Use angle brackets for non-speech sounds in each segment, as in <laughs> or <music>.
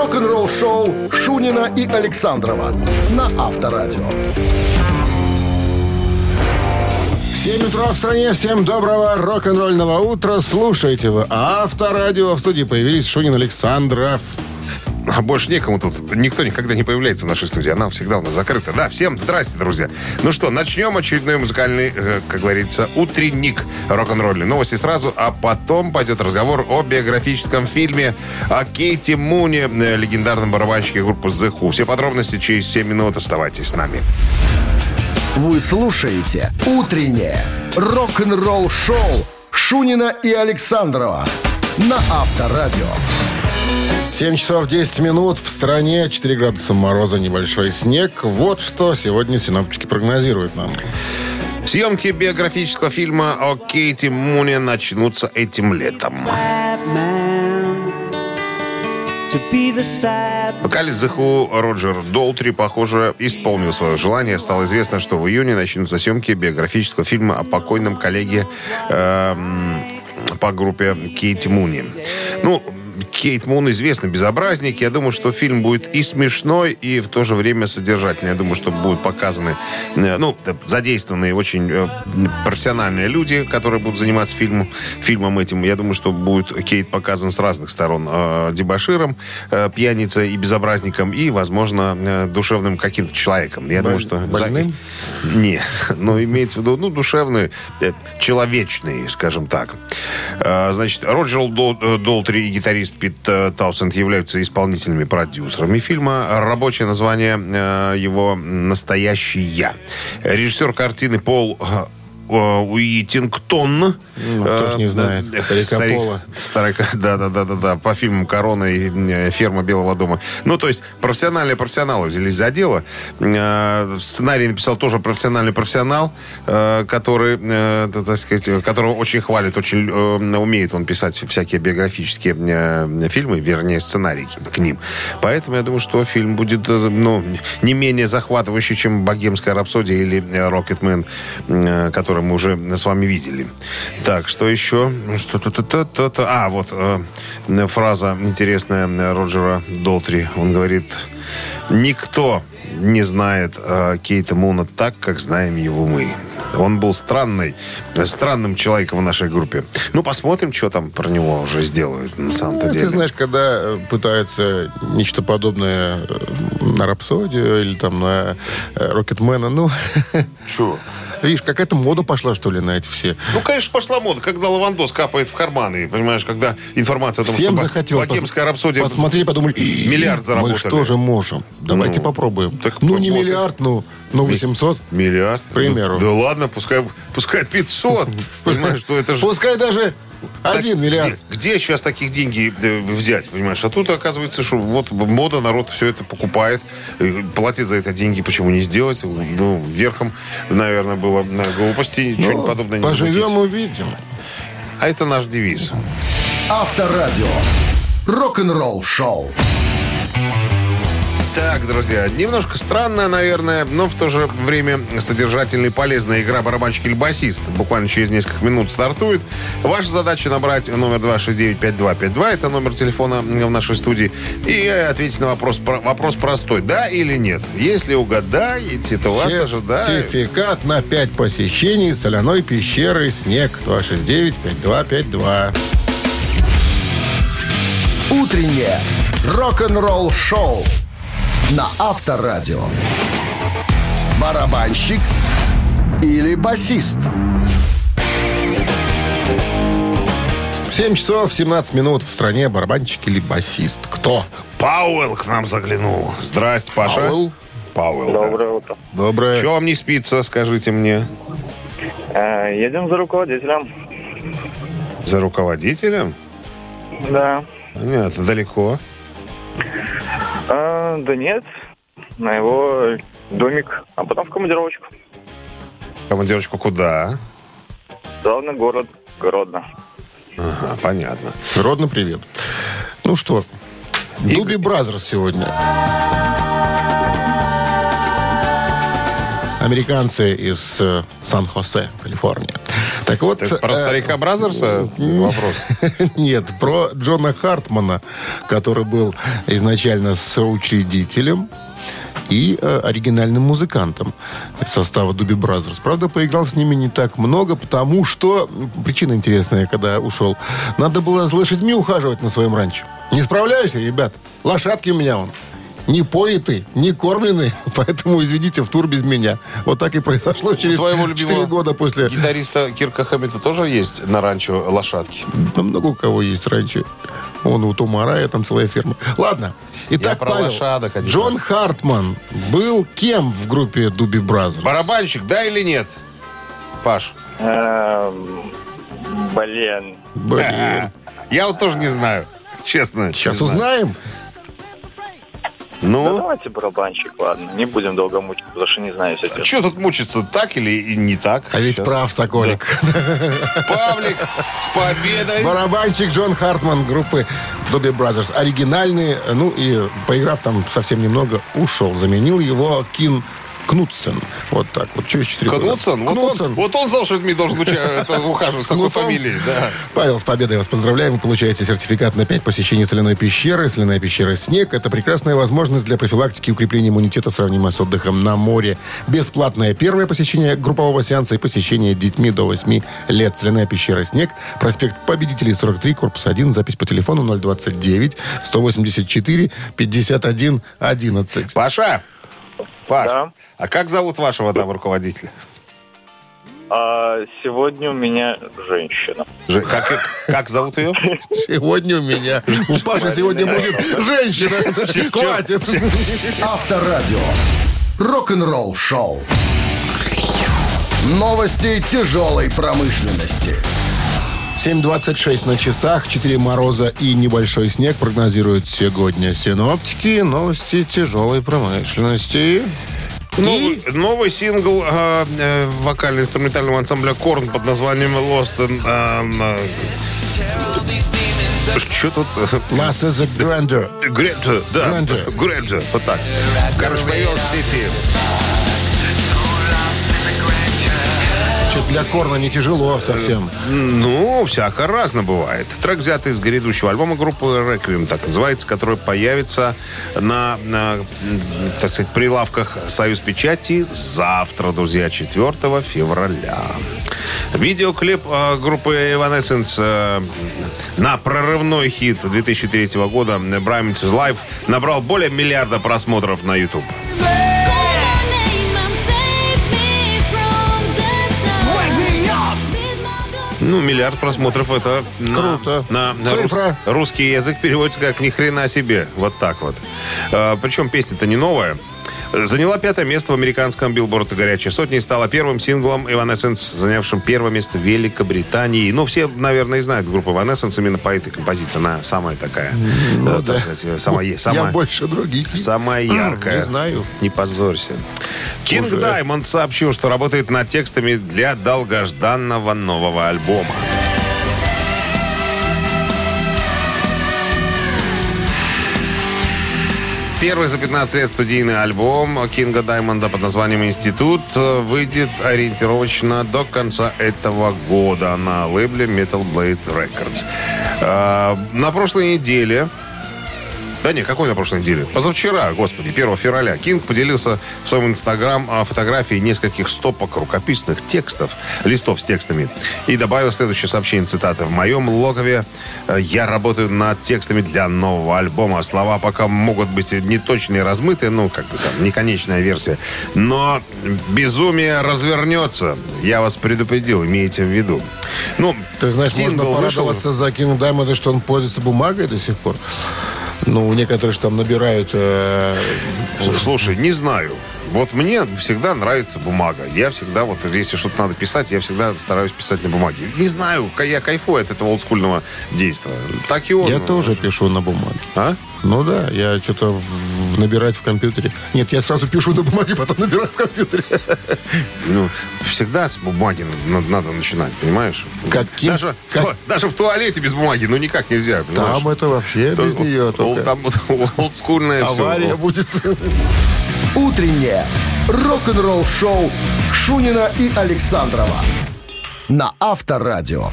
рок-н-ролл-шоу Шунина и Александрова на Авторадио. 7 утра в стране. Всем доброго рок-н-ролльного утра. Слушайте вы Авторадио. В студии появились Шунин Александров. А больше некому тут. Никто никогда не появляется в нашей студии. Она всегда у нас закрыта. Да, всем здрасте, друзья. Ну что, начнем очередной музыкальный, э, как говорится, утренник рок-н-ролли. Новости сразу, а потом пойдет разговор о биографическом фильме о Кейти Муне, э, легендарном барабанщике группы The Who. Все подробности через 7 минут. Оставайтесь с нами. Вы слушаете «Утреннее рок-н-ролл-шоу» Шунина и Александрова на Авторадио. 7 часов 10 минут. В стране 4 градуса мороза, небольшой снег. Вот что сегодня синоптики прогнозируют нам. Съемки биографического фильма о Кейти Муне начнутся этим летом. Вокалист Who Роджер Долтри, похоже, исполнил свое желание. Стало известно, что в июне начнутся съемки биографического фильма о покойном коллеге эм, по группе Кейти Муни. Ну, Кейт Мун известный безобразник. Я думаю, что фильм будет и смешной, и в то же время содержательный. Я думаю, что будут показаны, э, ну, задействованные очень э, профессиональные люди, которые будут заниматься фильмом, фильмом этим. Я думаю, что будет Кейт показан с разных сторон. Э, дебаширом, пьяницей и безобразником, и, возможно, душевным каким-то человеком. Я думаю, что... Больным? Нет, <laughs> но имеется в виду, ну, душевный, человечный, скажем так. Э, значит, Роджер э, Долтри и гитарист Пит э, Таусенд являются исполнительными продюсерами фильма. Рабочее название э, его «Настоящий я». Режиссер картины Пол Уитингтон. Ну, кто ж не знает. Старика Старик- да, да, да, да, да. По фильмам Корона и э, Ферма Белого дома. Ну, то есть профессиональные профессионалы взялись за дело. Э, Сценарий написал тоже профессиональный профессионал, э, который, э, так сказать, которого очень хвалит, очень э, умеет он писать всякие биографические э, фильмы, вернее, сценарии к- ним. Поэтому я думаю, что фильм будет э, ну, не менее захватывающий, чем «Богемская рапсодия» или э, «Рокетмен», э, который мы уже с вами видели. Так, что еще? Что-то... то то то А, вот э, фраза интересная Роджера Долтри. Он говорит, никто не знает э, Кейта Муна так, как знаем его мы. Он был странный, странным человеком в нашей группе. Ну, посмотрим, что там про него уже сделают на самом-то Ну, деле. Ты знаешь, когда э, пытаются нечто подобное э, на Рапсодию или там на э, Рокетмена, ну, Чё? Видишь, какая-то мода пошла, что ли, на эти все. Ну, конечно, пошла мода, когда лавандос капает в карманы, понимаешь, когда информация о том, Всем что захотелось. богемская рапсодия... Посмотрели, подумали, Миллиард заработали. Мы что же можем? Давайте Ну, попробуем. так ну, не миллиард, ну, ну 800. Миллиард? К примеру. Да, да ладно, пускай, пускай 500. <laughs> Понимаешь, что это же... Пускай даже Так, один миллиард. Где, где сейчас таких деньги э, взять, понимаешь? А тут оказывается, что вот мода, народ все это покупает, э, платит за это деньги, почему не сделать? Ну, верхом, наверное, было на глупости, Ну, что-нибудь подобное не Поживем, увидим. А это наш девиз. Авторадио. Рок-н-ролл-шоу. Так, друзья, немножко странная, наверное, но в то же время содержательная и полезная игра барабанщик или басист. Буквально через несколько минут стартует. Ваша задача набрать номер 269-5252. Это номер телефона в нашей студии. И ответить на вопрос, про- вопрос простой. Да или нет? Если угадаете, то вас ожидает... Сертификат на 5 посещений соляной пещеры «Снег» 269-5252. Утреннее рок-н-ролл-шоу на Авторадио. Барабанщик или басист? 7 часов 17 минут в стране барабанщик или басист. Кто? Пауэлл к нам заглянул. Здрасте, Паша. Пауэлл. Пауэлл, да. Доброе утро. Доброе. Чего вам не спится, скажите мне? Э, едем за руководителем. За руководителем? Да. Понятно, далеко. Э, да нет, на его домик, а потом в командировочку. Командировочку куда? Главный город Гродно. Ага, понятно. Гродно привет. Ну что, Doobie Brothers сегодня. Американцы из э, Сан-Хосе, Калифорния. Так вот... Это про э, старика Бразерса вопрос? <laughs> Нет, про Джона Хартмана, который был изначально соучредителем и э, оригинальным музыкантом состава Doobie Brothers. Правда, поиграл с ними не так много, потому что... Причина интересная, когда ушел. Надо было с лошадьми ухаживать на своем ранчо. Не справляюсь, ребят. Лошадки у меня, э, не поены, не кормлены, <laughs> поэтому извините, в тур без меня. Вот так и произошло через Твоего 4 любимого года после... Гитариста Кирка Хэммита тоже есть на ранчо лошадки? Да много у кого есть ранчо. Он у Тома Рая, там целая ферма. Ладно. Итак, про Павел, лошадок. Джон Хартман был кем в группе Doobie Brothers? Барабанщик, да или нет? Паш. Эм, Блин. Блин. <laughs> Я вот тоже не знаю. Честно. Сейчас знаю. Узнаем. Да Ну, давайте барабанщик, ладно. Не будем долго мучиться, потому что не знаю, если честно. что тут мучиться, так или и не так? А ведь прав Соколик. Павлик, с победой. Барабанщик Джон Хартман группы Doobie Brothers. Оригинальный, ну и поиграв там совсем немного, ушел. Заменил его Кит Кнудсен. Вот так вот, через 4 года. Кнудсон? Вот Кнудсен. он, вот он знал, что должен <laughs> ухаживать с такой фамилией. Да. Павел, с победой вас поздравляем. Вы получаете сертификат на 5 посещений соляной пещеры. Соляная пещера «Снег» — это прекрасная возможность для профилактики и укрепления иммунитета, сравнимая с отдыхом на море. Бесплатное первое посещение группового сеанса и посещение детьми до 8 лет. Соляная пещера «Снег», проспект Победителей, 43, корпус 1, запись по телефону 029 184 51 11. Паша, Паш, Да. а как зовут вашего там руководителя? А сегодня у меня женщина. Же- Как, как зовут ее? <laughs> Сегодня у меня... <laughs> У Паши сегодня будет <laughs> женщина. Хватит. Авторадио. Рок-н-ролл шоу. Новости тяжелой промышленности. 7.26 на часах, 4 мороза и небольшой снег прогнозируют сегодня синоптики. Новости тяжелой промышленности. Новый, новый сингл э, э, вокально-инструментального ансамбля Корн под названием Lost in... что тут? Last is a Grander. Грета, да. Грэнджа. Грэнджа, вот так. Короче, появилась в сети. Для Корна не тяжело совсем. Ну, всяко разно бывает. Трек взят из грядущего альбома группы Requiem, так называется, который появится на, на, так сказать, прилавках Союз Печати завтра, друзья, 4 февраля. Видеоклип э, группы Evanescence э, на прорывной хит 2003 года Brian Life набрал более миллиарда просмотров на YouTube. Ну, миллиард просмотров это Круто. На, на Цифра. рус- русский язык переводится как ни хрена себе. Вот так вот. А, причем песня-то не новая. Заняла пятое место в американском билборде «Горячей сотни» и стала первым синглом Evanescence, занявшим первое место в Великобритании. Ну, все, наверное, знают группу Evanescence именно по этой композиции. Она самая такая, э, так сказать, самая, Я самая, больше других. самая яркая. Не знаю. Не позорься. Кинг. Даймонд сообщил, что работает над текстами для долгожданного нового альбома. Первый за 15 лет студийный альбом Кинга Даймонда под названием «Институт» выйдет ориентировочно до конца этого года на лейбле Metal Blade Records. Э, На прошлой неделе да не, какой на прошлой неделе? Позавчера, господи, 1 февраля. Кинг поделился в своем инстаграм а, фотографией нескольких стопок рукописных текстов, листов с текстами. И добавил следующее сообщение, цитата. «В моем логове э, я работаю над текстами для нового альбома. Слова пока могут быть неточные, размытые, ну, как бы там, неконечная версия. Но безумие развернется. Я вас предупредил, имейте в виду». Ну, Ты знаешь, можно вышел. порадоваться за Кинг Даймонда, что он пользуется бумагой до сих пор. Ну, некоторые же там набирают... э, Слушай, не знаю. Вот мне всегда нравится бумага. Я всегда, вот если что-то надо писать, я всегда стараюсь писать на бумаге. Не знаю, я кайфую от этого олдскульного действия. Так и он. Я тоже пишу на бумаге. А? Ну да, я что-то в- набирать в компьютере. Нет, я сразу пишу на бумаге, потом набираю в компьютере. Ну, всегда с бумаги надо, надо начинать, понимаешь? Каким- Даже, в как- ту- даже в туалете без бумаги, ну никак нельзя, понимаешь? Там это вообще То- без нее ол- только. Там вот олдскульное все. Авария будет. Утреннее рок-н-ролл шоу Шунина и Александрова на Авторадио.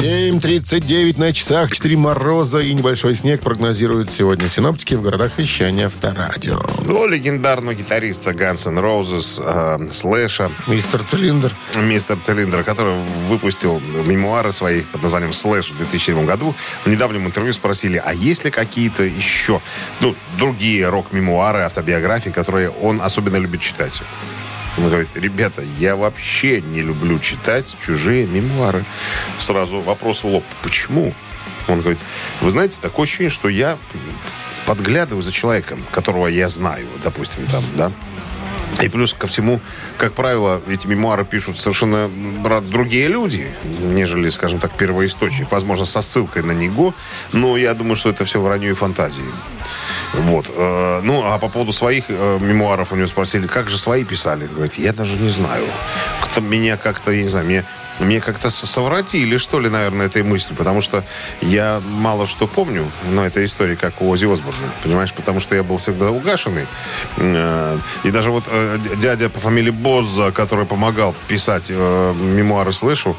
7.39 на часах, 4 мороза и небольшой снег прогнозируют сегодня синоптики в городах вещания Авторадио. Ну, легендарного гитариста Guns N' Roses, э, Слэша, Мистер Цилиндр. мистер Цилиндр, который выпустил мемуары свои под названием «Слэш» в 2007 году. В недавнем интервью спросили, а есть ли какие-то еще ну, другие рок-мемуары, автобиографии, которые он особенно любит читать? Он говорит, ребята, я вообще не люблю читать чужие мемуары. Сразу вопрос в лоб. Почему? Он говорит, вы знаете, такое ощущение, что я подглядываю за человеком, которого я знаю, допустим, там, да, и плюс ко всему, как правило, эти мемуары пишут совершенно другие люди, нежели, скажем так, первоисточник. Возможно, со ссылкой на него, но я думаю, что это все вранье и фантазии. Вот. э, Ну, а по поводу своих э, мемуаров у него спросили, как же свои писали? Говорит, я даже не знаю. Кто меня как-то, я не знаю, мне мне как-то совратили, что ли, наверное, этой мыслью, потому что я мало что помню, но это история как у Ози Осборна, понимаешь, потому что я был всегда угашенный. Э, И даже вот дядя по фамилии Бозза, который помогал писать мемуары Слышу,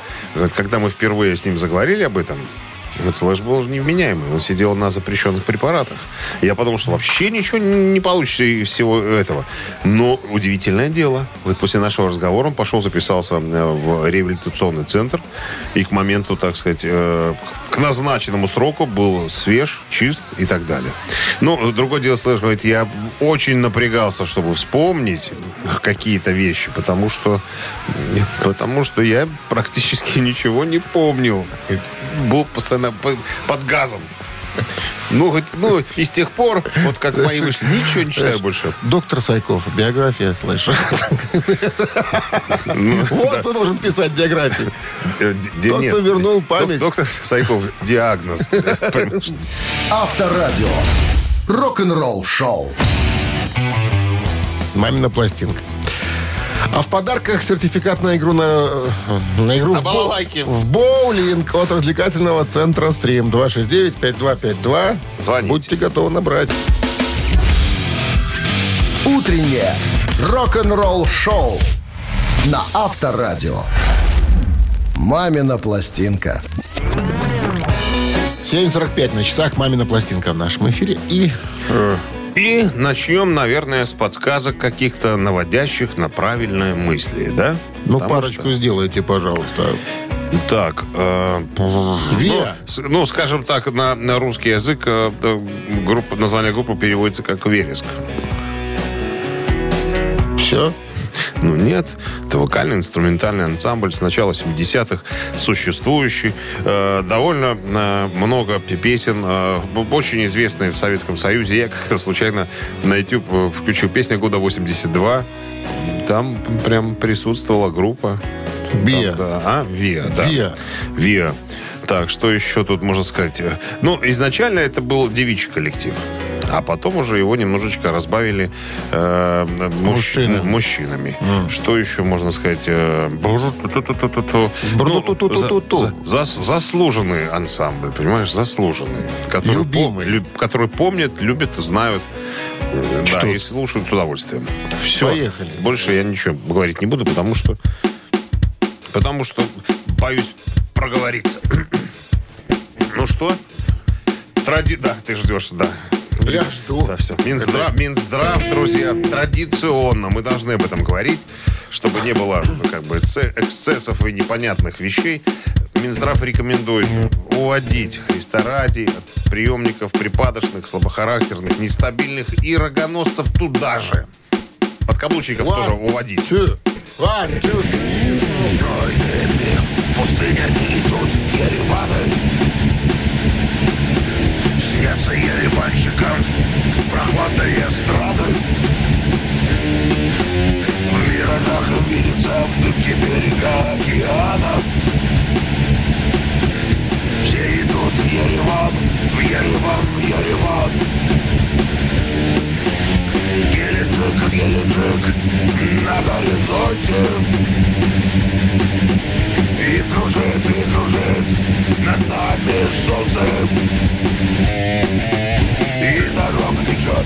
когда мы впервые с ним заговорили об этом, Слэш был невменяемый. Он сидел на запрещенных препаратах. Я подумал, что вообще ничего не получится из всего этого. Но удивительное дело. Вот после нашего разговора он пошел, записался э, в реабилитационный центр. И к моменту, так сказать, э, к назначенному сроку был свеж, чист и так далее. Ну, другое дело, Слэш говорит, я очень напрягался, чтобы вспомнить какие-то вещи, потому что, потому что я практически <laughs> ничего не помнил. Был постоянно по- под газом. Ну, говорит, ну, и с тех пор, вот как мои вышли, ничего не читаю больше. Доктор Сайков, биография слышу. Ну, Вот кто должен писать биографию. э, Тот, кто вернул память. Доктор Сайков, диагноз. Авторадио. Рок-н-ролл шоу. Мамина пластинка. А в подарках сертификат на игру на, э, на игру На в, балалайке. в боулинг от развлекательного центра «Стрим». 269-5252. Звоните. Будьте готовы набрать. Утреннее рок-н-ролл шоу на Авторадио. Мамина пластинка. 7.45 на часах «Мамина пластинка» в нашем эфире. И э, И начнем, наверное, с подсказок каких-то наводящих на правильные мысли, да? ну, Потому парочку что- сделайте, пожалуйста. Так, э, Виа. ну, ну, скажем так, на, на русский язык э, э, группа, название группы переводится как «Вереск». Все. Ну нет, это вокально-инструментальный ансамбль с начала 70-х, существующий. Э, довольно э, много песен, э, очень известные в Советском Союзе. Я как-то случайно на YouTube э, включил песня года 82. Там прям присутствовала группа. Там, Виа. да. А, Виа, да. Виа. Виа. Так, что еще тут можно сказать? Э, Ну, изначально это был девичий коллектив. А потом уже его немножечко разбавили э, мужч- мужчинами. Что еще можно сказать? Э. Ну, за- за- зас- заслуженный ансамбль, понимаешь? Заслуженный. Который, Любимый. пом- люб- который помнят, любят, знают. Э, Да, Что? и слушают с удовольствием. Все. Поехали. Больше я ничего говорить не буду, потому что... Потому что боюсь проговориться. <clears throat> Ну что? Тради... Да, ты ждешь, да. Я жду. Да, все. Минздрав, Минздрав, друзья, традиционно мы должны об этом говорить, чтобы не было ну, как бы эксце- эксцессов и непонятных вещей. Минздрав рекомендует уводить Христа ради от приемников припадочных, слабохарактерных, нестабильных и рогоносцев туда же. Подкаблучников One, тоже уводить. Two. One, two, three. пустынями идут ереванщикам прохладные эстрады В миражах видится в дымке берега океана. Все идут в Ереван, в Ереван, в Ереван. Геленджик, Геленджик на горизонте. И кружит, и кружит над нами солнце течет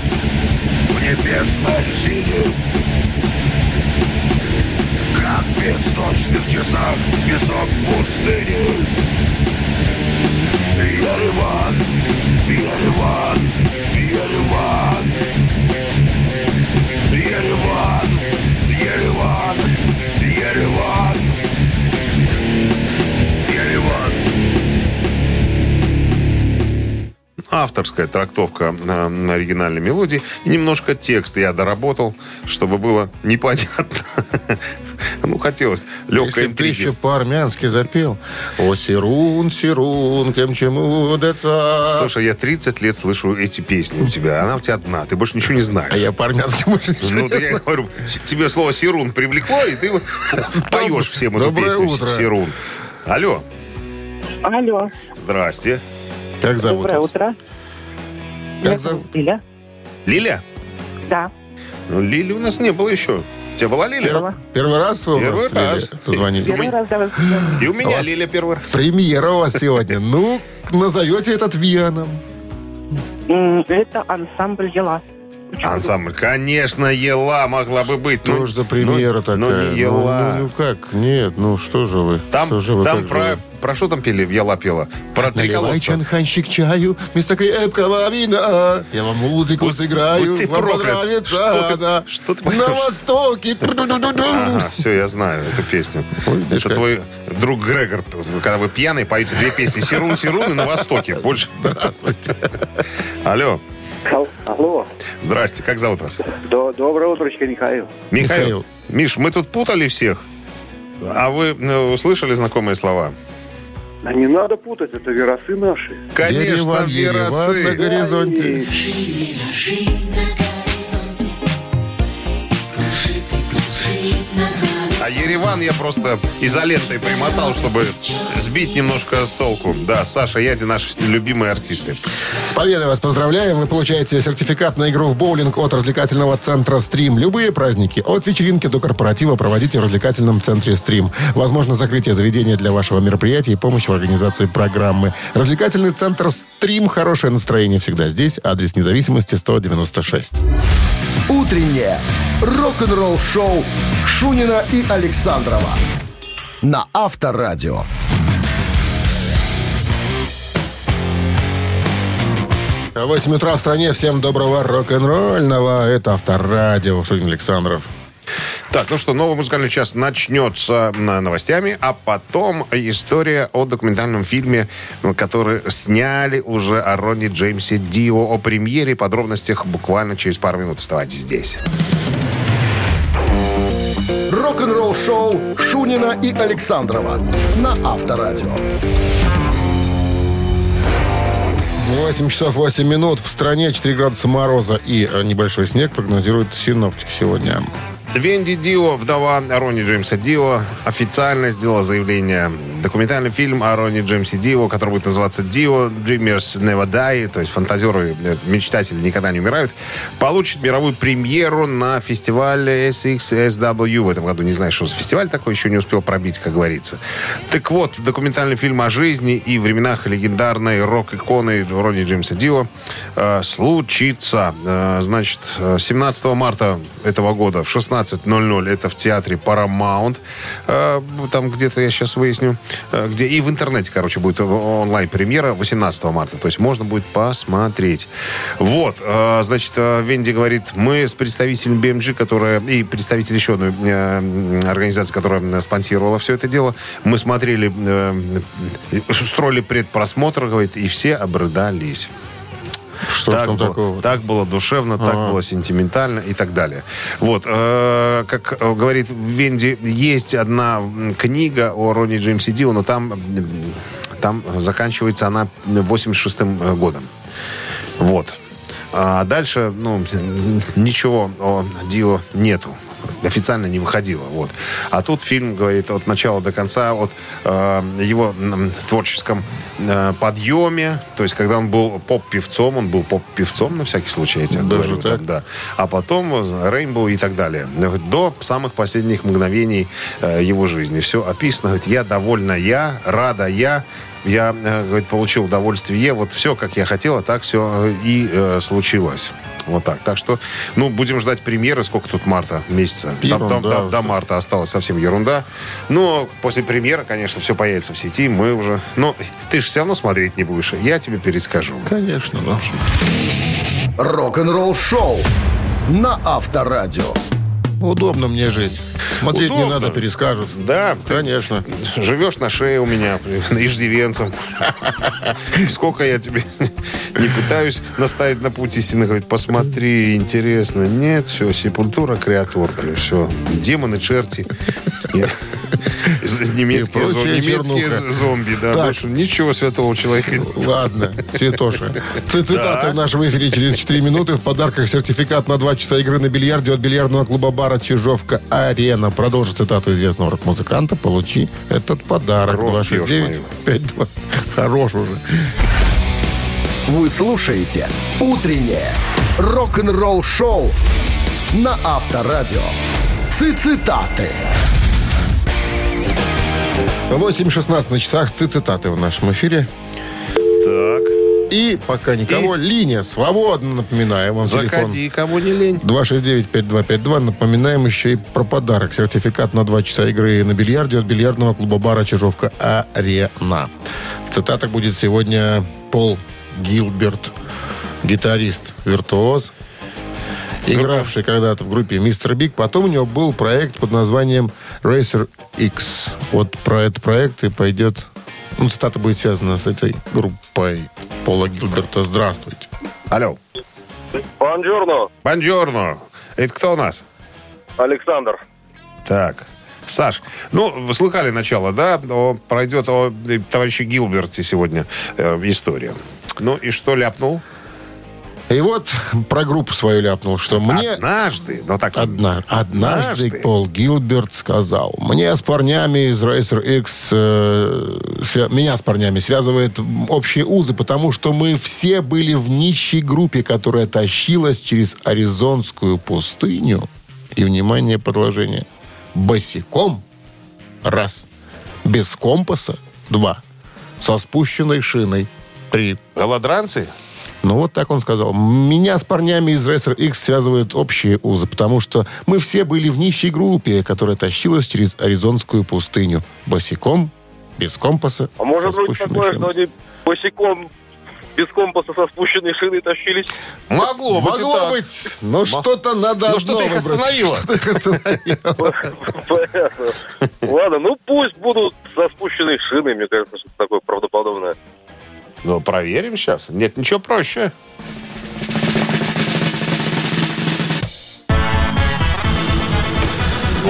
в небесной сине. Как песочных часах Песок пустыни Ереван, Ереван Авторская трактовка на, на оригинальной мелодии. И немножко текста я доработал, чтобы было непонятно. <laughs> Ну, хотелось легкой Если бы ты еще интриги. по-армянски запел. О, Сирун, Сирун, кем чему деца. Слушай, я 30 лет слышу эти песни у тебя. Она у тебя одна. Ты больше ничего не знаешь. А я по-армянски больше ничего Ну, не да я говорю, тебе слово «сирун» привлекло, и ты <laughs> поешь всем эту Доброе песню утро. «Сирун». Алло, Алло, здрасте. Как зовут доброе вас? утро. Как Меня зовут? Лиля. Лиля? Да, Ну, Лили у нас не было еще. У тебя была Лиля? Первого. Первый раз вы у Первый нас, Лилия, раз. позвонили? первый раз вас. И у меня У вас- Лиля первый раз. Премьера у вас сегодня. Ну, назовете этот Вианом. Это ансамбль Ела. Ансамбль, конечно, Ела могла бы быть. Что Ну, за премьера ну, такая? Ну, не Ела. Ну, ну как? Нет, ну что же вы? Там, что же вы, там как же про, вы? про что там пели? Ела пела? Про три колодца. чанханщик чаю вместо крепкого вина. Я вам музыку Будь- сыграю, будь ты вам проклят. понравится Что ты- она. что ты На поешь? востоке. Ага, все, я знаю эту песню. Ой, Это как. твой друг Грегор, когда вы пьяный, поете две песни «Сирун, Сирун» и «На Востоке». Больше. Здравствуйте. Алло, Ал- Алло, здрасте, как зовут вас? До- доброе утречко, Михаил. Михаил. Михаил. Миш, мы тут путали всех. А вы э, услышали знакомые слова? А не надо путать, это веросы наши. Конечно, Ереван на веросы. горизонте. А Ереван я просто изолентой примотал, чтобы сбить немножко с толку. Да, Саша Яди, наши любимые артисты. С победой вас поздравляем. Вы получаете сертификат на игру в боулинг от развлекательного центра «Стрим». Любые праздники, от вечеринки до корпоратива проводите в развлекательном центре «Стрим». Возможно закрытие заведения для вашего мероприятия и помощь в организации программы. Развлекательный центр «Стрим». Хорошее настроение всегда здесь. Адрес независимости 196. Утреннее рок-н-ролл-шоу Шунина и Александрова на Авторадио. 8 утра в стране. Всем доброго рок-н-ролльного. Это Авторадио. Шунин Александров. Так, ну что, новый музыкальный час начнется на новостями, а потом история о документальном фильме, который сняли уже о Ронни Джеймсе Дио, о премьере, подробностях буквально через пару минут. Оставайтесь здесь. Рок-н-ролл-шоу Шунина и Александрова на Авторадио. 8 часов 8 минут. В стране 4 градуса мороза и э, небольшой снег прогнозируют синоптики сегодня. Венди Дио, вдова Ронни Джеймса Дио, официально сделала заявление. Документальный фильм о Ронни Джеймсе Дио, который будет называться Дио Dreamers Never Die, то есть фантазеры, э, мечтатели никогда не умирают, получит мировую премьеру на фестивале SXSW в этом году. Не знаю, что за фестиваль такой, еще не успел пробить, как говорится. Так вот, документальный фильм о жизни и временах легендарной рок-иконы Ронни Джеймса Дио э, случится. Э, значит, э, 17 марта этого года в 16.00 это в театре Paramount. Э, там где-то я сейчас выясню. э, где И в интернете, короче, будет онлайн-премьера 18 марта. То есть можно будет посмотреть. Вот. э, значит, Венди говорит, мы с представителем BMG, которая и представитель еще одной организации, которая спонсировала все это дело, мы смотрели, устроили предпросмотр, говорит, и все обрыдались. Что так, там было, такого? так было душевно, так Ага. было сентиментально и так далее. Вот, э, как э, говорит Венди, есть одна книга о Ронни Джеймсе Дио, но там, там заканчивается она 86-м годом. Вот. А дальше, ну, ничего о Дио нету. Официально не выходило. Вот. А тут фильм говорит от начала до конца, от э, его м, творческом э, подъеме. То есть, когда он был поп-певцом, он был поп-певцом, на всякий случай, я тебе Даже говорю. так? там, да. А потом Рейнбоу и так далее. До самых последних мгновений э, его жизни. Все описано. Говорит, я довольна, я, рада, я. Я, э, говорит, получил удовольствие. Вот все, как я хотел, а так все и э, случилось. Вот так. Так что, ну, будем ждать премьеры. Сколько тут марта месяца? Ерунда там- там- уже. до марта осталось совсем ерунда. Но после премьеры, конечно, все появится в сети. Мы уже... Ну, ты же все равно смотреть не будешь. Я тебе перескажу. Конечно, да. Рок-н-ролл шоу на Авторадио. Удобно мне жить. Смотреть не Удобно. надо, перескажут. Да, Конечно. Живешь на шее у меня, <laughs> иждивенцем. <laughs> Сколько я тебе <laughs> не пытаюсь наставить на путь истины. Говорит, посмотри, интересно. Нет, все, сепультура, креатур. Все, демоны, черти. Немецкие, немецкие зомби, да. Так. Больше ничего святого человека нет. Ладно, Святоша. Цитаты Да. в нашем эфире через 4 минуты. В подарках сертификат на 2 часа игры на бильярде от бильярдного клуба бара «Чижовка-Арена». Продолжи цитату известного рок-музыканта. Получи этот подарок. Кровь 269 52. Хорош уже. Вы слушаете «Утреннее рок-н-ролл-шоу» на Авторадио. Цитаты. 8.16 на часах. Ци- Цитаты в нашем эфире. Так, И пока никого, линия свободна, напоминаю вам. телефон. заходи, кому не лень. 269-5252. Напоминаем еще и про подарок. Сертификат на 2 часа игры на бильярде от бильярдного клуба бара «Чижовка-Арена». В цитатах будет сегодня Пол Гилберт, гитарист, виртуоз, игравший когда-то в группе Мистер Биг. Потом у него был проект под названием Racer X. Вот про этот проект и пойдет... Ну, цитата будет связана с этой группой Пола Гилберта. Здравствуйте. Алло. Бонжорно, Бонжорно. Это кто у нас? Александр. Так. Саш, ну, вы слыхали начало, да? О, пройдет о товарище Гилберте сегодня э, история. Ну и что ляпнул? И вот про группу свою ляпнул, что мне... Однажды, ну так Одна, однажды Однажды. Пол Гилберт сказал, мне с парнями из Racer X, э, свя- меня с парнями связывают общие узы, потому что мы все были в нищей группе, которая тащилась через Аризонскую пустыню. И, внимание, продолжение. Босиком. Раз. Без компаса. Два. Со спущенной шиной. Три. голодранцы? Ну, вот так он сказал. Меня с парнями из Racer X связывают общие узы, потому что мы все были в нищей группе, которая тащилась через Аризонскую пустыню. Босиком, без компаса, А может со быть такое, шиной. что они босиком без компаса со спущенной шиной тащились? Могло быть. Могло так. быть, но что-то надо одно что-то их выбрать. остановило. Что-то их остановило. <laughs> Понятно. Ладно, ну пусть будут со спущенной шиной, мне кажется, что такое правдоподобное. Ну, проверим сейчас. Нет, ничего проще.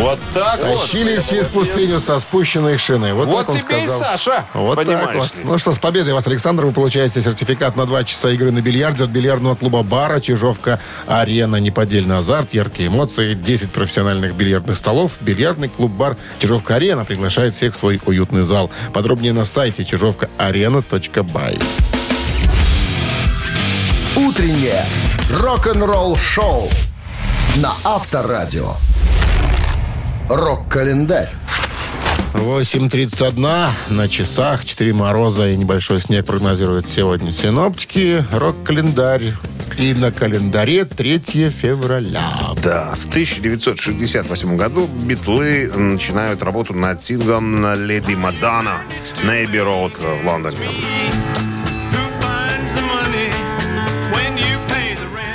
Вот так вот. Тащились через пустыню со спущенной шиной. Вот, Вот так он тебе и сказал. Саша. Вот так вот. ли. Ну что, с победой вас, Александр. Вы получаете сертификат на 2 часа игры на бильярде от бильярдного клуба «Бара» Чижовка Арена. Неподдельный азарт, яркие эмоции, 10 профессиональных бильярдных столов. Бильярдный клуб «Бар» Чижовка Арена приглашает всех в свой уютный зал. Подробнее на сайте чижовкаарена.бай. Утреннее рок-н-ролл-шоу на Авторадио. Рок-календарь. 8.31 на часах, 4 мороза и небольшой снег прогнозируют сегодня синоптики. Рок-календарь. И на календаре 3 февраля. Да, в 1968 году битлы начинают работу над синглом «Леди Мадонна» на Эбби Роуд в Лондоне.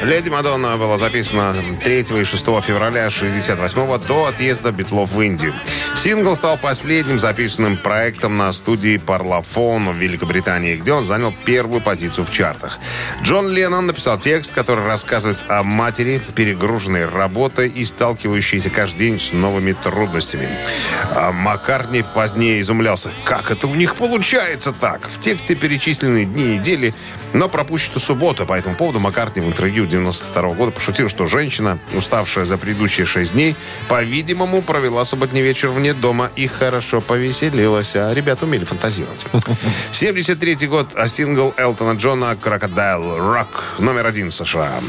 «Леди Мадонна» была записана 3 и 6 февраля 1968 до отъезда битлов в Индию. Сингл стал последним записанным проектом на студии Parlophone в Великобритании, где он занял первую позицию в чартах. Джон Леннон написал текст, который рассказывает о матери, перегруженной работой и сталкивающейся каждый день с новыми трудностями. А Маккартни позднее изумлялся, как это у них получается так. В тексте перечислены дни и недели, но пропущена суббота. По этому поводу Маккартни в интервью 92 года пошутил, что женщина, уставшая за предыдущие шесть дней, по-видимому, провела субботний вечер вне дома и хорошо повеселилась. А ребята умели фантазировать. <laughs> 73 год, а сингл Элтона Джона «Crocodile Rock» номер один в США.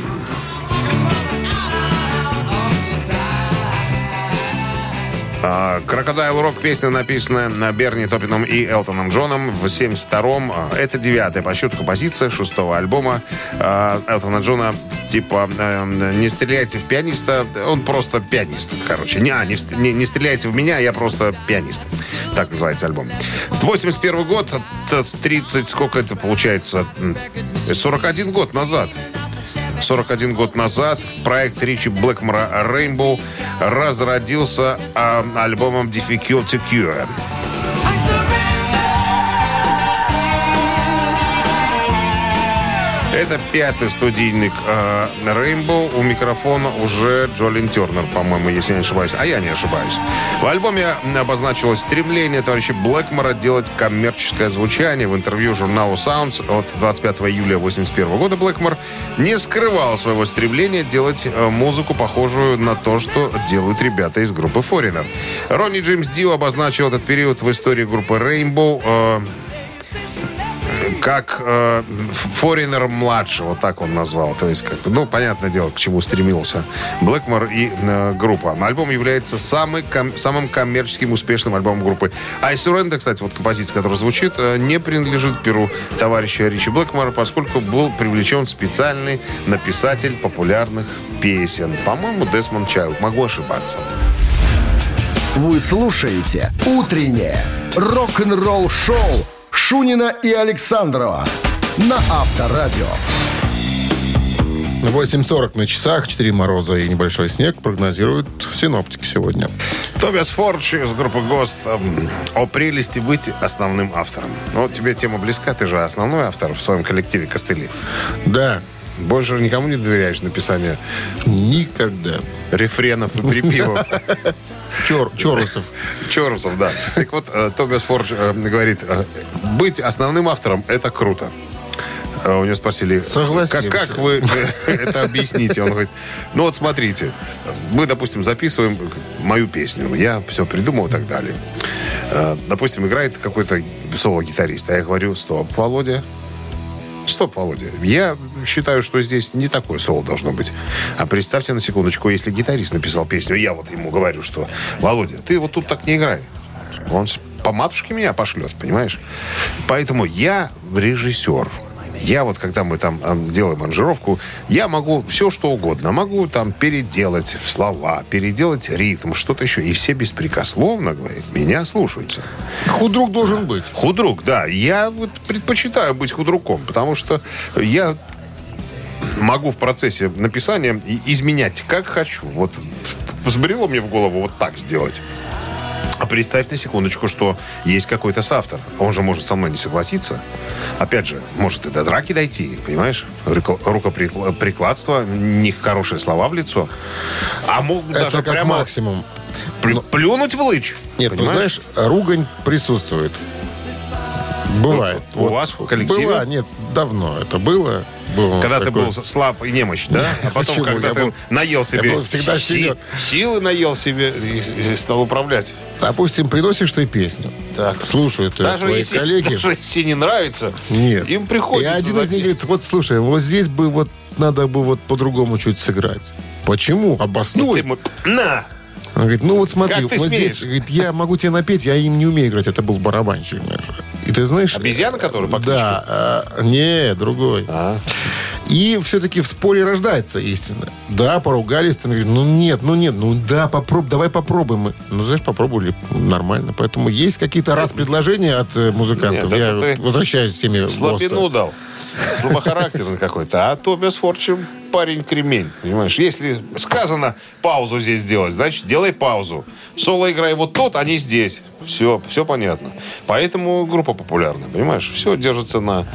Крокодайл Рок песня, написанная на Берни Топином и Элтоном Джоном в 72-м. А, Это девятая по счету композиция шестого альбома а, Элтона Джона. Типа, э, не стреляйте в пианиста, он просто пианист. Короче, не, а, не, не- стреляйте в меня, я просто пианист. Так называется альбом. 81 год, это 30, сколько это получается? М, 41 год назад. 41 год назад проект Ричи Блэкмора «Rainbow» разродился а, альбомом «Difficult to Cure». Это пятый студийник э, Rainbow. У микрофона уже Джолин Тернер, по-моему, если я не ошибаюсь. А я не ошибаюсь. В альбоме обозначилось стремление товарища Блэкмора делать коммерческое звучание. В интервью журналу Sounds от 25 июля 1981 года Блэкмор не скрывал своего стремления делать э, музыку, похожую на то, что делают ребята из группы Foreigner. Ронни Джеймс Дио обозначил этот период в истории группы Rainbow э, как э, Форинер младше, вот так он назвал. То есть, как, ну, понятное дело, к чему стремился Блэкмор и э, группа. Альбом является самый, ком- самым коммерческим успешным альбомом группы. I Surrender, кстати, вот композиция, которая звучит, э, не принадлежит перу товарища Ричи Блэкмора, поскольку был привлечен специальный написатель популярных песен. По-моему, Десмонд Чайлд. Могу ошибаться. Вы слушаете «Утреннее рок-н-ролл-шоу» Шунина и Александрова на Авторадио. 8.40 на часах, 4 мороза и небольшой снег прогнозируют синоптики сегодня. Тобиас Фордж из группы ГОСТ эм, о прелести быть основным автором. Ну, вот тебе тема близка, ты же основной автор в своем коллективе «Костыли». Да, Больше никому не доверяешь написание никогда. рефренов и припевов. <laughs> Чор, Чорусов. Чорусов, да. Так вот, э, Тобиас Фордж э, говорит, э, быть основным автором – это круто. У него спросили, как, как вы это объясните? Он говорит, ну вот смотрите, мы, допустим, записываем мою песню, я все придумал и так далее. Допустим, играет какой-то соло-гитарист, а я говорю, стоп, Володя, Стоп, Володя. Я считаю, что здесь не такое соло должно быть. А представьте на секундочку, если гитарист написал песню, я вот ему говорю, что Володя, ты вот тут так не играй. Он по матушке меня пошлет, понимаешь? Поэтому я режиссер. Я вот, когда мы там делаем аранжировку, я могу все, что угодно. Могу там переделать слова, переделать ритм, что-то еще. И все беспрекословно, говорит, меня слушаются. Худрук должен быть. Худрук, да. Я вот предпочитаю быть худруком, потому что я могу в процессе написания изменять как хочу. Вот взбрело мне в голову вот так сделать. А представь на секундочку, что есть какой-то соавтор. Он же может со мной не согласиться. Опять же, может и до драки дойти, понимаешь? Руко- Рукоприкладство, нехорошие слова в лицо. А могут Это даже как прямо максимум. плю- плюнуть в лыч. Нет, ну понимаешь? знаешь, ругань присутствует. Бывает. У вас в коллективе? Была, нет, давно это было. было у Когда ты был слаб и немощ, да? А потом, Почему? когда Я ты был- наел себе... был всегда силен. Силы наел себе и, и стал управлять. Допустим, приносишь ты песню. Так. Слушают её Даже твои если, коллеги. даже если не нравится, Нет. им приходится... И один из них говорит, вот слушай, вот здесь бы вот надо бы вот по-другому чуть сыграть. Почему? Ну, ты Обоснуй. ему- На! Он говорит, ну вот смотри, вот смеешь? здесь, говорит, я могу тебе напеть, я им не умею играть, это был барабанщик. знаешь. И ты знаешь... Обезьяна, который по Да, а, не, другой. А. И все-таки в споре рождается истина. Да, поругались, там, говорит, ну нет, ну нет, ну да, попробуй, давай попробуем. Ну, знаешь, попробовали, нормально. Поэтому есть какие-то раз предложения от э, музыкантов. Нет, Я ты возвращаюсь с теми Слабину дал. Слабохарактерный какой-то. А Тобиас Форчем парень кремень. Понимаешь, если сказано паузу здесь сделать, значит, делай паузу. Соло играй вот тут, а не здесь. Все, все понятно. Поэтому группа популярна, понимаешь? Все держится на...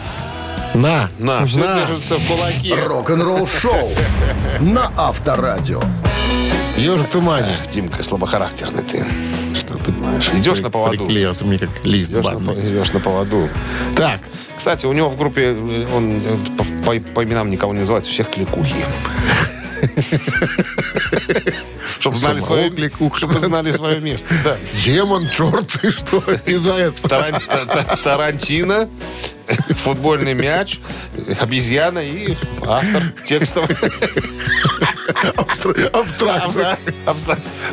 На, На, все на. держится в кулаке. Рок-н-ролл-шоу на Авторадио. Ежик в тумане. Тимка, слабохарактерный ты. Понимаешь, идешь на поводу. Приклеился мне как лист Идешь на, идешь на поводу. Так, Кстати, у него в группе, э, он э, по, по- по именам никого не называет, всех кликухи. <laughs> Чтобы знали, свое, чтобы знали свое место. Да. демон, черт, ты <laughs> что, и заяц. Таран- та- та- Тарантино, <laughs> футбольный мяч, обезьяна и автор текстов.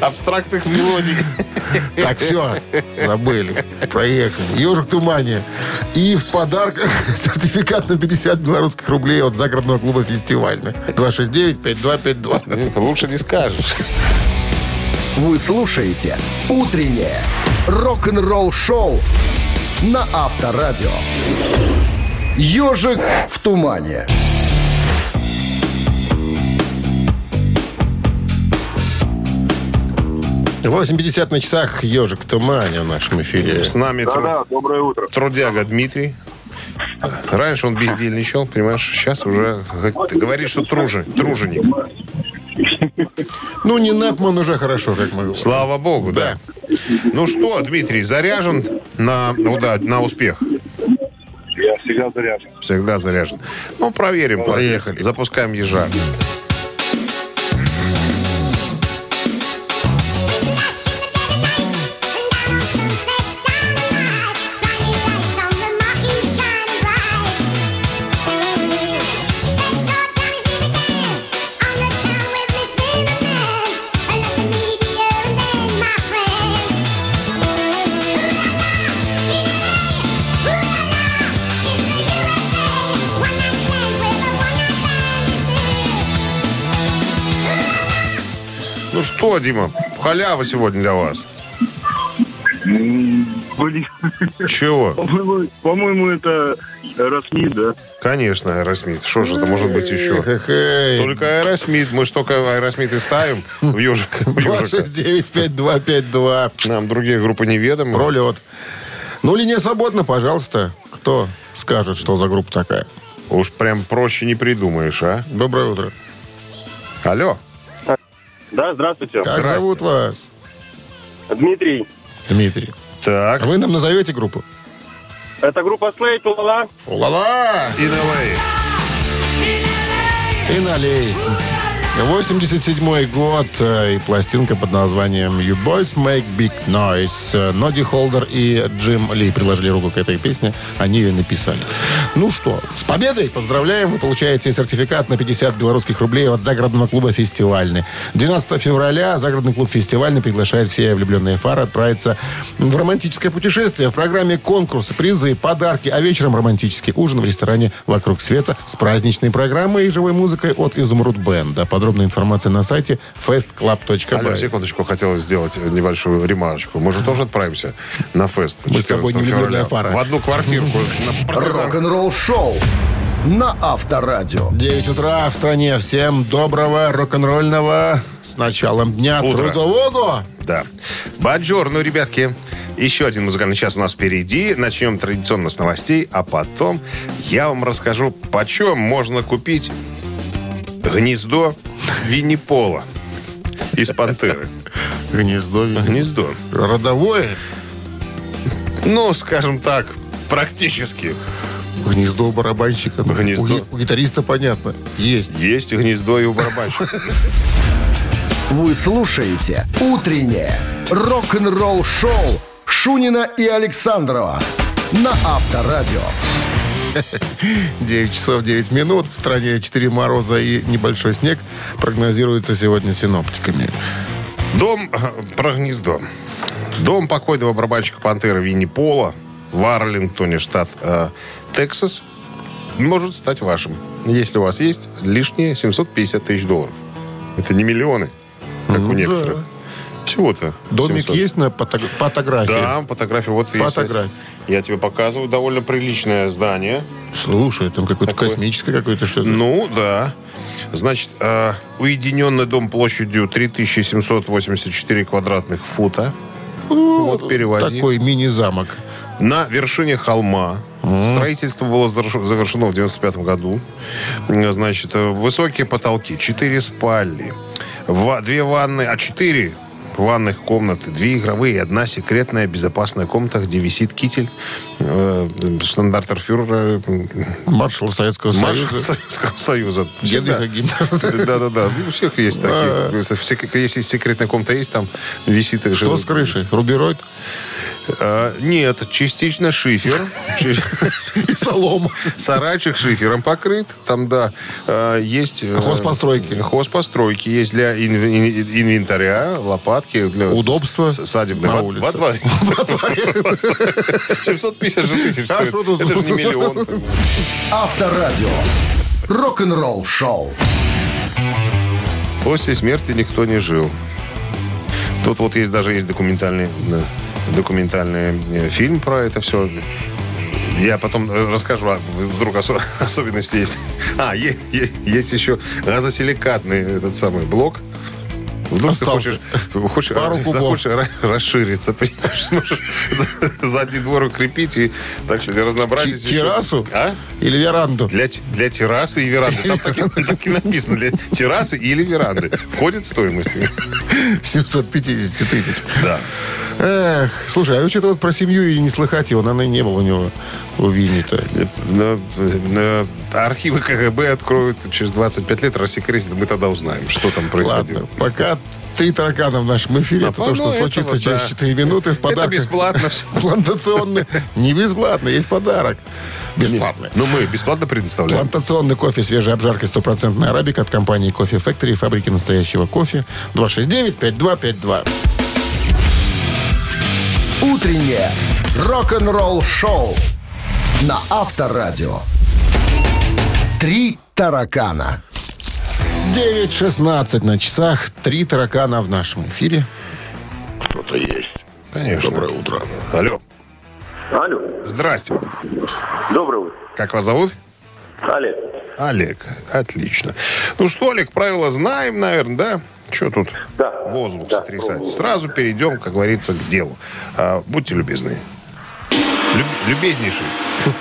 Абстрактных мелодий. Так, все, забыли. Проехали. Ежик тумане. И в подарках <laughs> сертификат на 50 белорусских рублей от загородного клуба «Фестивальный». 269-5252. Лучше не скажешь. Вы слушаете «Утреннее рок-н-ролл-шоу» на Авторадио. «Ежик в тумане». 8.50 на часах. Ежик в тумане в нашем эфире. С нами тру- Да-да, доброе утро. трудяга Дмитрий. Раньше он бездельничал, понимаешь, сейчас уже ты говоришь, что тружи, труженик. Ну, не Непман уже хорошо, как мы Слава богу, да. Ну что, Дмитрий, заряжен на, уда- на успех? Я всегда заряжен. Всегда заряжен. Ну, проверим. Поехали. Запускаем ежа. Что, Дима, халява сегодня для вас. Блин, Чего? по-моему, по-моему, это Росмид, да? Конечно, Аэросмит. Что же это может быть еще? Только Аэросмит. Мы ж только Аэросмит и ставим в ежик. в ежика. 269-5252. Нам другие группы неведомы. Пролет. Ну, линия свободна, пожалуйста. Кто скажет, что за группа такая? Уж прям проще не придумаешь, а? Доброе утро. Алло. Да, здравствуйте. Как Здрасте. зовут вас? Дмитрий. Дмитрий. Так. Вы нам назовете группу? Это группа Слейт, Улала. Улала! И давай. И налей. 87 год э, и пластинка под названием You Boys Make Big Noise. Э, Ноди Холдер и Джим Ли приложили руку к этой песне. Они ее написали. Ну что, с победой! Поздравляем! Вы получаете сертификат на 50 белорусских рублей от загородного клуба «Фестивальный». 12 февраля загородный клуб «Фестивальный» приглашает все влюбленные фары отправиться в романтическое путешествие. В программе конкурсы, призы, подарки, а вечером романтический ужин в ресторане «Вокруг света» с праздничной программой и живой музыкой от «Изумруд Бенда». Подробная информация на сайте Алло, festclub.by. секундочку, хотелось сделать небольшую ремарочку. Мы же тоже отправимся на фест. Мы с тобой 14 не февраля. пара. В одну квартирку партизанском. Рок-н-ролл-шоу на Авторадио. 9 утра в стране. Всем доброго рок-н-ролльного с началом дня Утро. трудового. Да. Баджор, ну, ребятки, еще один музыкальный час у нас впереди. Начнем традиционно с новостей, а потом я вам расскажу, почем можно купить гнездо Винни-Пола из пантеры. Гнездо. Гнездо. Родовое. Ну, скажем так, практически. Гнездо у барабанщика. Гнездо. У, у гитариста понятно. Есть. Есть гнездо и у барабанщика. <laughs> Вы слушаете «Утреннее рок-н-ролл-шоу» Шунина и Александрова на Авторадио. 9 часов 9 минут. В стране 4 мороза и небольшой снег прогнозируется сегодня синоптиками. Дом про гнездо. Дом покойного барабанщика «Пантеры» Винни Пола в Арлингтоне, штат э, Тексас, может стать вашим. Если у вас есть лишние 750 тысяч долларов. Это не миллионы, как Ну у некоторых. да. Всего-то. Домик 700. есть на фото- фотографии? Да, фотография вот есть. Фотография. Я тебе показываю. Довольно приличное здание. Слушай, там какое-то Такое. космическое какое-то что-то. Ну, да. Значит, э, уединенный дом площадью 3784 квадратных фута. вот переводи. Такой мини-замок. На вершине холма. Строительство было завершено в 95 году. Значит, э, высокие потолки, четыре спальни, ва- две ванны, а четыре ванных комнаты, две игровые одна секретная безопасная комната, где висит китель э, штандартер-фюрера Советского маршала Союза. <laughs> Советского Союза. Генриха Всегда. Гиммлера. Да-да-да. У всех есть такие. Если сек- Если секретная комната есть, там висит Что с крышей? Рубероид? Э, нет, частично шифер. <laughs> И солома. Сарайчик шифером покрыт. Там, да, э, есть... э, Хозпостройки. Хозпостройки. Есть для ин- ин- инвентаря, лопатки. Для Удобства с- садебной. на Во- улице. Во дворе. <laughs> 750 <laughs> же тысяч А стоит. Это же не миллион. Авторадио. Рок-н-ролл шоу. После смерти никто не жил. Тут вот есть даже есть документальный, да, документальный э, фильм про это все. Я потом э, расскажу, а вдруг осо- <laughs> особенности есть. А, е- е- есть еще газосиликатный этот самый блок. Вдруг Остался. ты хочешь, хочешь, Пару кубов. захочешь ра- расшириться, понимаешь, <laughs> за- задний двор укрепить и, так сказать, разнообразить. Еще. террасу? А? Или веранду? Для, для террасы и веранды. Там так и, так и написано. Для террасы или веранды. Входит в стоимость. <laughs> 750 тысяч. Да. Эх, слушай, а что-то вот про семью и не слыхать его, наверное, не было у него, у Винни-то. Но, архивы КГБ откроют через 25 лет, рассекретят, мы тогда узнаем, что там происходило. Ладно, пока три таракана в нашем эфире, это А, то, что этого, случится да. через 4 минуты в Это подарок. бесплатно все. <laughs> Плантационный. Не бесплатно, есть подарок. Бесплатный. Ну, мы бесплатно предоставляем. Плантационный кофе свежей обжаркой стопроцентная арабика от компании Кофе Factory, фабрики настоящего кофе. 269-5252. Утреннее рок-н-ролл шоу на Авторадио. Три таракана. 9.16 на часах. Три таракана в нашем эфире. Кто-то есть. Конечно. Доброе утро. Алло. Алло. Здрасте. Доброе утро. Как вас зовут? Олег. Олег. Отлично. Ну что, Олег, правила знаем, наверное, да? Что тут Да. воздух Да, сотрясать? пробую. Сразу перейдем, как говорится, к делу. А, будьте любезны. Люб- любезнейший. <laughs>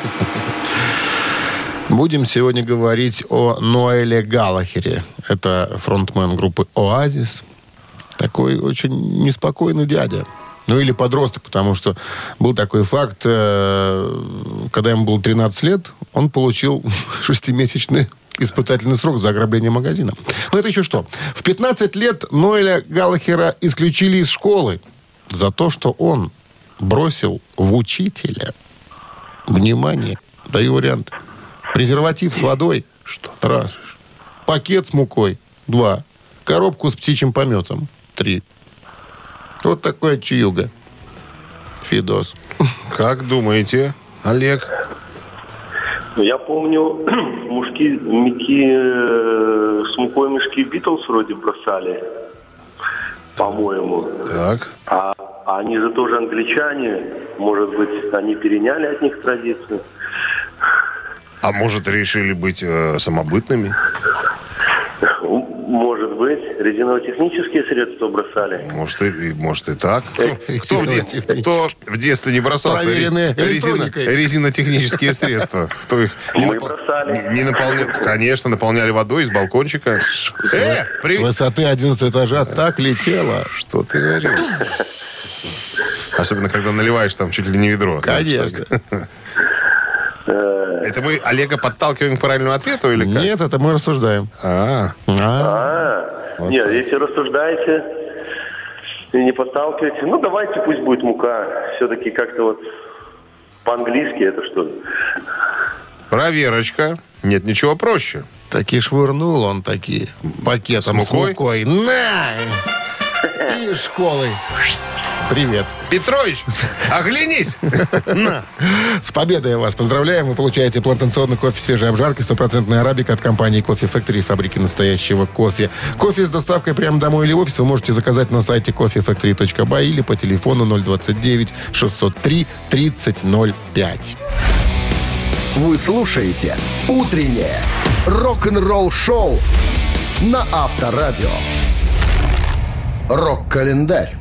Будем сегодня говорить о Ноэле Галлахере. Это фронтмен группы «Оазис». Такой очень неспокойный дядя. Ну, или подросток, потому что был такой факт, э, когда ему было 13 лет, он получил <laughs> шестимесячный испытательный срок за ограбление магазина. Но это еще что? В 15 лет Ноэля Галлахера исключили из школы за то, что он бросил в учителя. Внимание, даю вариант. Презерватив с водой. Что? Раз. Пакет с мукой. Два. Коробку с птичьим пометом. Три. Вот такое чаюга. Фидос. Как думаете, Олег? Я помню, <clears throat> мужики, мики э, с мукой мешки Битлз вроде бросали, по-моему. Так. А, а они же тоже англичане. Может быть, они переняли от них традицию. А может, решили быть э, самобытными? Резиново-технические средства бросали. Может и, может и так. Кто, кто в де- кто в детстве не бросался Проверенные ре- резино- резинотехнические средства? Кто их не, Мы напол- бросали. не- не наполнял? Конечно, наполняли водой из балкончика. Э, С при- высоты 11 этажа так летело. Что ты говоришь? Особенно, когда наливаешь там чуть ли не ведро. Конечно. Это мы Олега подталкиваем к правильному ответу или как? Нет, это мы рассуждаем. А, А, А, нет, если рассуждаете и не подталкиваете, ну давайте пусть будет мука. Все-таки как-то вот по-английски это что ли? проверочка. Нет ничего проще. таки швырнул он такие пакетом С с мукой? мукой. На! И школы. Привет. Петрович, оглянись. <laughs> С победой вас поздравляем. Вы получаете плантационный кофе свежей обжарки, стопроцентная арабика от компании Кофе Factory, фабрики настоящего кофе. Кофе с доставкой прямо домой или в офис вы можете заказать на сайте coffeefactory.by или по телефону 029 603 3005. Вы слушаете «Утреннее рок-н-ролл-шоу» на Авторадио. Рок-календарь.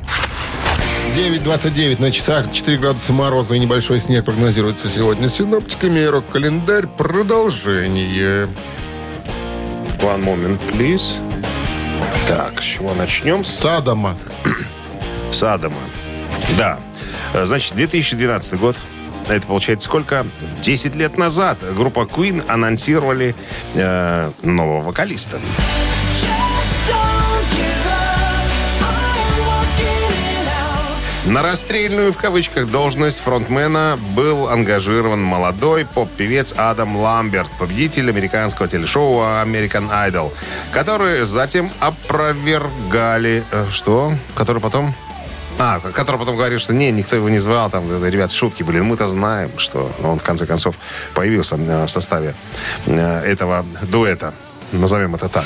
9.29 на часах, 4 градуса мороза и небольшой снег прогнозируется сегодня синоптиками. Рок-календарь. Продолжение. One moment, please. Так, с чего начнем? С Садома. с Адама. Да. Э, Значит, 2012 год. Это получается сколько? 10 лет назад группа Queen анонсировали э, нового вокалиста. На расстрельную, в кавычках, должность фронтмена был ангажирован молодой поп-певец Адам Ламберт, победитель американского телешоу American Idol, который затем опровергали... э, Что? Который потом... А, который потом говорит, что не, никто его не звал, там, э, ребят, шутки были. Мы-то знаем, что он, в конце концов, появился э, в составе этого дуэта. Назовем это так.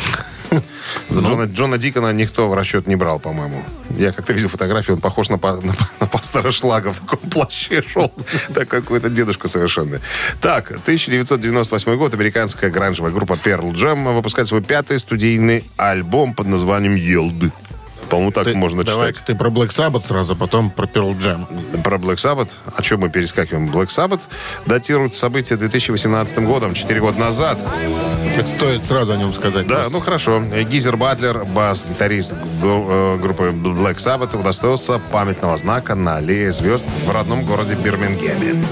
<laughs> Джона, Джона Дикона никто в расчет не брал, по-моему. Я как-то видел фотографию, он похож на, на, на пастора Шлага <laughs> в таком плаще шел. Так какой-то дедушка совершенный. Так, 1998 год. Американская гранжевая группа Pearl Jam выпускает свой пятый студийный альбом под названием «Елды». По-моему, так Ты- можно давай читать. ты про Black Sabbath сразу, а потом про Pearl Jam. Про Black Sabbath. О чем мы перескакиваем? Black Sabbath датирует события 2018 годом, 4 года назад. Это стоит сразу о нем сказать. Да, ну хорошо. Гизер Батлер, бас-гитарист э, группы Black Sabbath, удостоился памятного знака на аллее звезд в родном городе Бирмингеме.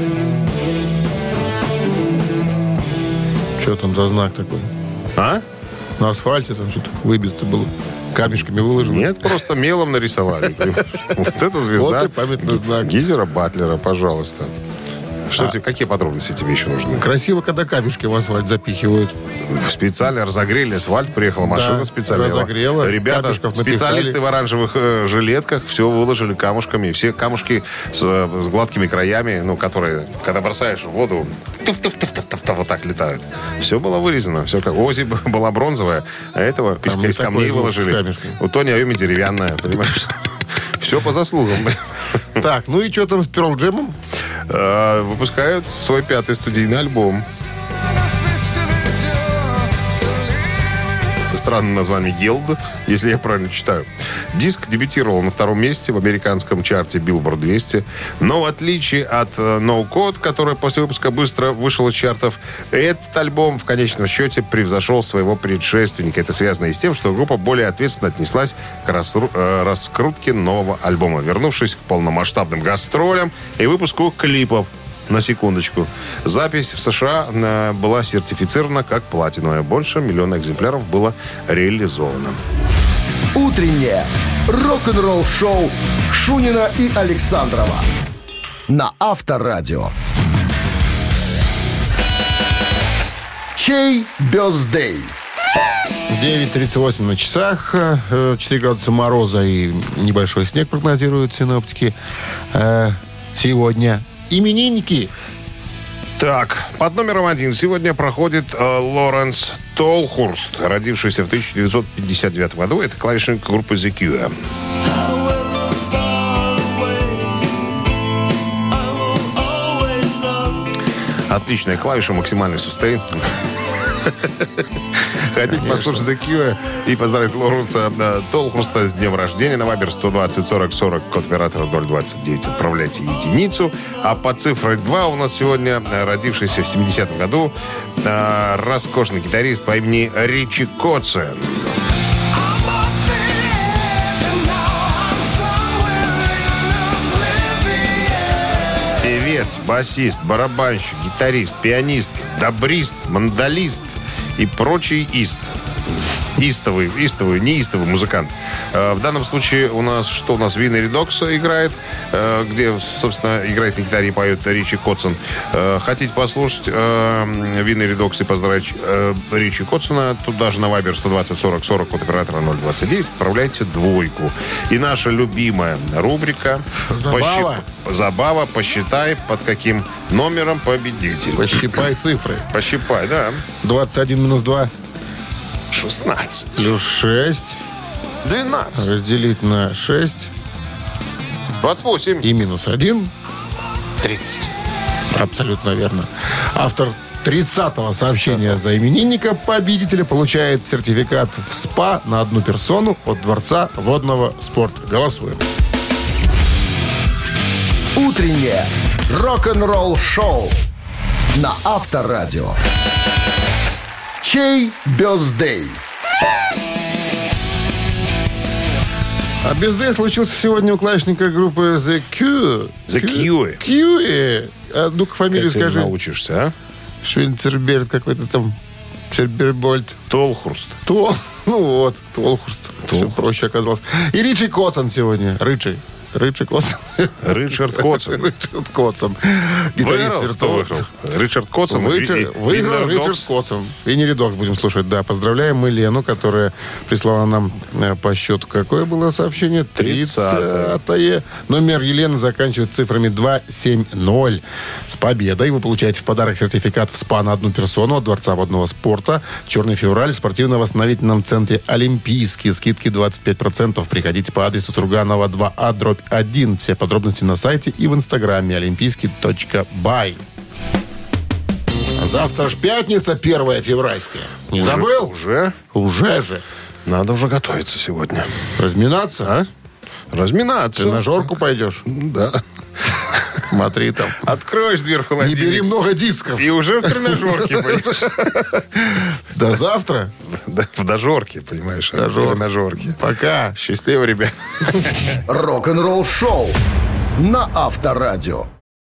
Что там за знак такой? А? На асфальте там что-то выбито было. Камешками выложено. Нет, просто мелом нарисовали. <laughs> Вот это Вот звезда и памятный знак. Гизера Батлера, пожалуйста. Что тебе, какие подробности тебе еще нужны? Красиво, когда камешки в асфальт запихивают. Специально разогрели асфальт, приехала машина Да, специально. разогрела, Ребята, специалисты в оранжевых э, жилетках все выложили камушками. Все камушки с, э, с гладкими краями, ну, которые, когда бросаешь в воду, туф-туф-туф-туф-туф, вот так летают. Все было вырезано. Все как Ози была бронзовая, а этого из, не из камней выложили. У Тони Айоми деревянная, понимаешь? <laughs> Все по заслугам. Так, ну и что там с Pearl Jam? Э, Выпускают свой пятый студийный альбом. Странное название Гелд, если я правильно читаю. Диск дебютировал на втором месте в американском чарте Billboard 200. Но в отличие от No Code, который после выпуска быстро вышел из чартов, этот альбом в конечном счете превзошел своего предшественника. Это связано и с тем, что группа более ответственно отнеслась к э, раскрутке нового альбома, вернувшись к полномасштабным гастролям и выпуску клипов. На секундочку. Запись в США э, была сертифицирована как платиновая. Больше миллиона экземпляров было реализовано. Утреннее рок-н-ролл-шоу Шунина и Александрова на Авторадио. Чей бездей? 9.38 на часах, э, 4 градуса мороза и небольшой снег прогнозируют синоптики. Э, Сегодня именинники. Так, под номером один сегодня проходит э, Лоренс Толхурст, родившийся в 1959 году. Это клавишник группы The Cure. Отличная клавиша, максимальный сустейн. <laughs> Хотите послушать The Cure и поздравить Лоренса э, Толхурста с днем рождения на Вайбер 120 40 40, код оператора 029. Отправляйте единицу. А по цифре 2 у нас сегодня э, родившийся в 70-м году э, роскошный гитарист по имени Ричи Коцен. Певец, басист, барабанщик, гитарист, пианист, добрист, мандалист и прочий ист. Истовый, истовый, неистовый музыкант. Э, В данном случае у нас, что у нас, Винни Редокс играет, э, где, собственно, играет на гитаре и поет Ричи Котсон. Э, Хотите послушать Винни Редокс и поздравить Ричи Котсона, тут даже на Вайбер 120 40 40 от оператора 029 отправляйте двойку. И наша любимая рубрика Забава. «Пощип- Забава, посчитай, под каким номером победитель. Пощипай цифры. Пощипай, да. 21 минус 2 16. плюс 6 12. разделить на 6 28. и минус 1. 30. Абсолютно верно. Автор 30-го сообщения за именинника победителя получает сертификат в СПА на одну персону от Дворца водного спорта. Голосуем. Утреннее рок-н-ролл-шоу на Авторадио. Чей бездей? А бездей случился сегодня у клавишника группы The Q. The Cure. Q. А ну-ка фамилию Как ты скажи. научишься, а? Швинцерберт какой-то там. Цербербольд. Толхурст. Тол. <laughs> Ну вот, Толхурст. Все Толхурст. проще оказалось. И Ричи Котсон сегодня. Ричи. Ричард Котсон. Ричард Котсон. Ричард Котсон. Гитарист виртуоз. Ричард Котсон. Выиграл Ричард. Котсон. И не рядок будем слушать, да. Поздравляем мы Лену, которая прислала нам э, по счету. Какое было сообщение? 30-е. 30-е. Номер Елены заканчивается цифрами 270. С победой вы получаете в подарок сертификат в СПА на одну персону от Дворца водного спорта. Черный февраль в спортивно-восстановительном центре «Олимпийский». Скидки 25%. Приходите по адресу Сурганова 2А, дробь 1. Все подробности на сайте и в инстаграме олимпийский.бай. Завтра ж пятница, 1 февральская. Не забыл? Уже? Уже же. Надо уже готовиться сегодня. Разминаться? А? Разминаться. Ты на жорку пойдешь? Да. Смотри там. Откроешь дверь в Не холодильник. бери много дисков. И уже в тренажерке, понимаешь? До завтра. В дожорке, понимаешь? а, В Дожор. тренажерке. Пока. Счастливо, ребят. Рок-н-ролл шоу на Авторадио.